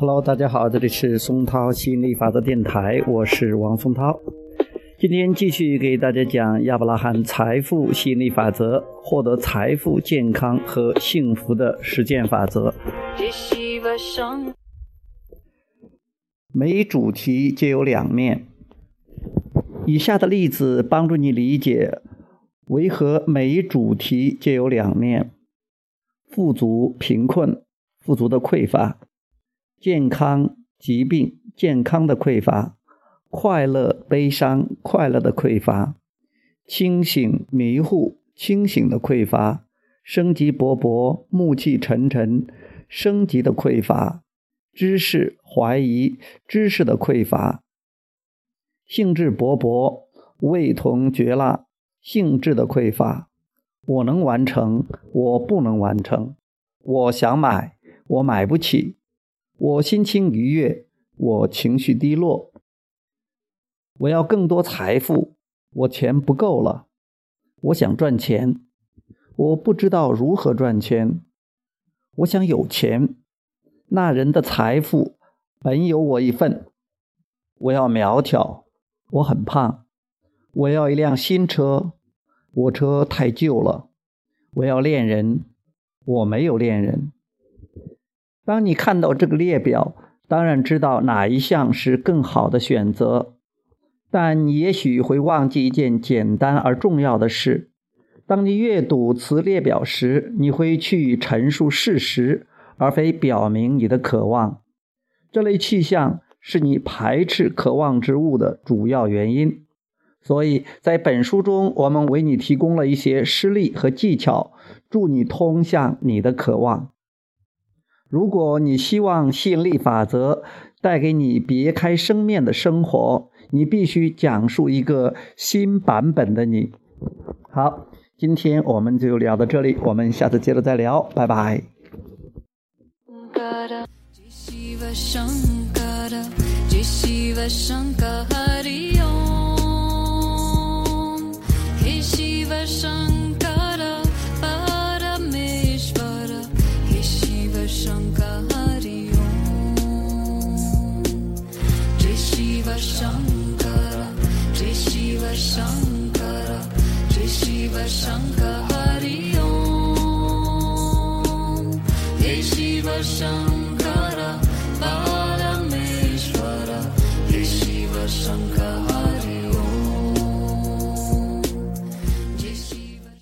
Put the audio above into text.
Hello，大家好，这里是松涛吸引力法则电台，我是王松涛。今天继续给大家讲亚伯拉罕财富吸引力法则，获得财富、健康和幸福的实践法则。每主题皆有两面。以下的例子帮助你理解为何每一主题皆有两面：富足、贫困，富足的匮乏。健康、疾病、健康的匮乏；快乐、悲伤、快乐的匮乏；清醒、迷糊、清醒的匮乏；生机勃勃、暮气沉沉、生机的匮乏；知识、怀疑、知识的匮乏；兴致勃勃、味同嚼蜡、兴致的匮乏；我能完成，我不能完成；我想买，我买不起。我心情愉悦，我情绪低落。我要更多财富，我钱不够了。我想赚钱，我不知道如何赚钱。我想有钱，那人的财富本有我一份。我要苗条，我很胖。我要一辆新车，我车太旧了。我要恋人，我没有恋人。当你看到这个列表，当然知道哪一项是更好的选择，但你也许会忘记一件简单而重要的事：当你阅读此列表时，你会去陈述事实，而非表明你的渴望。这类气象是你排斥渴望之物的主要原因。所以在本书中，我们为你提供了一些实例和技巧，助你通向你的渴望。如果你希望吸引力法则带给你别开生面的生活，你必须讲述一个新版本的你。好，今天我们就聊到这里，我们下次接着再聊，拜拜。Shankara, Parameshwara, He Shiva Shankara.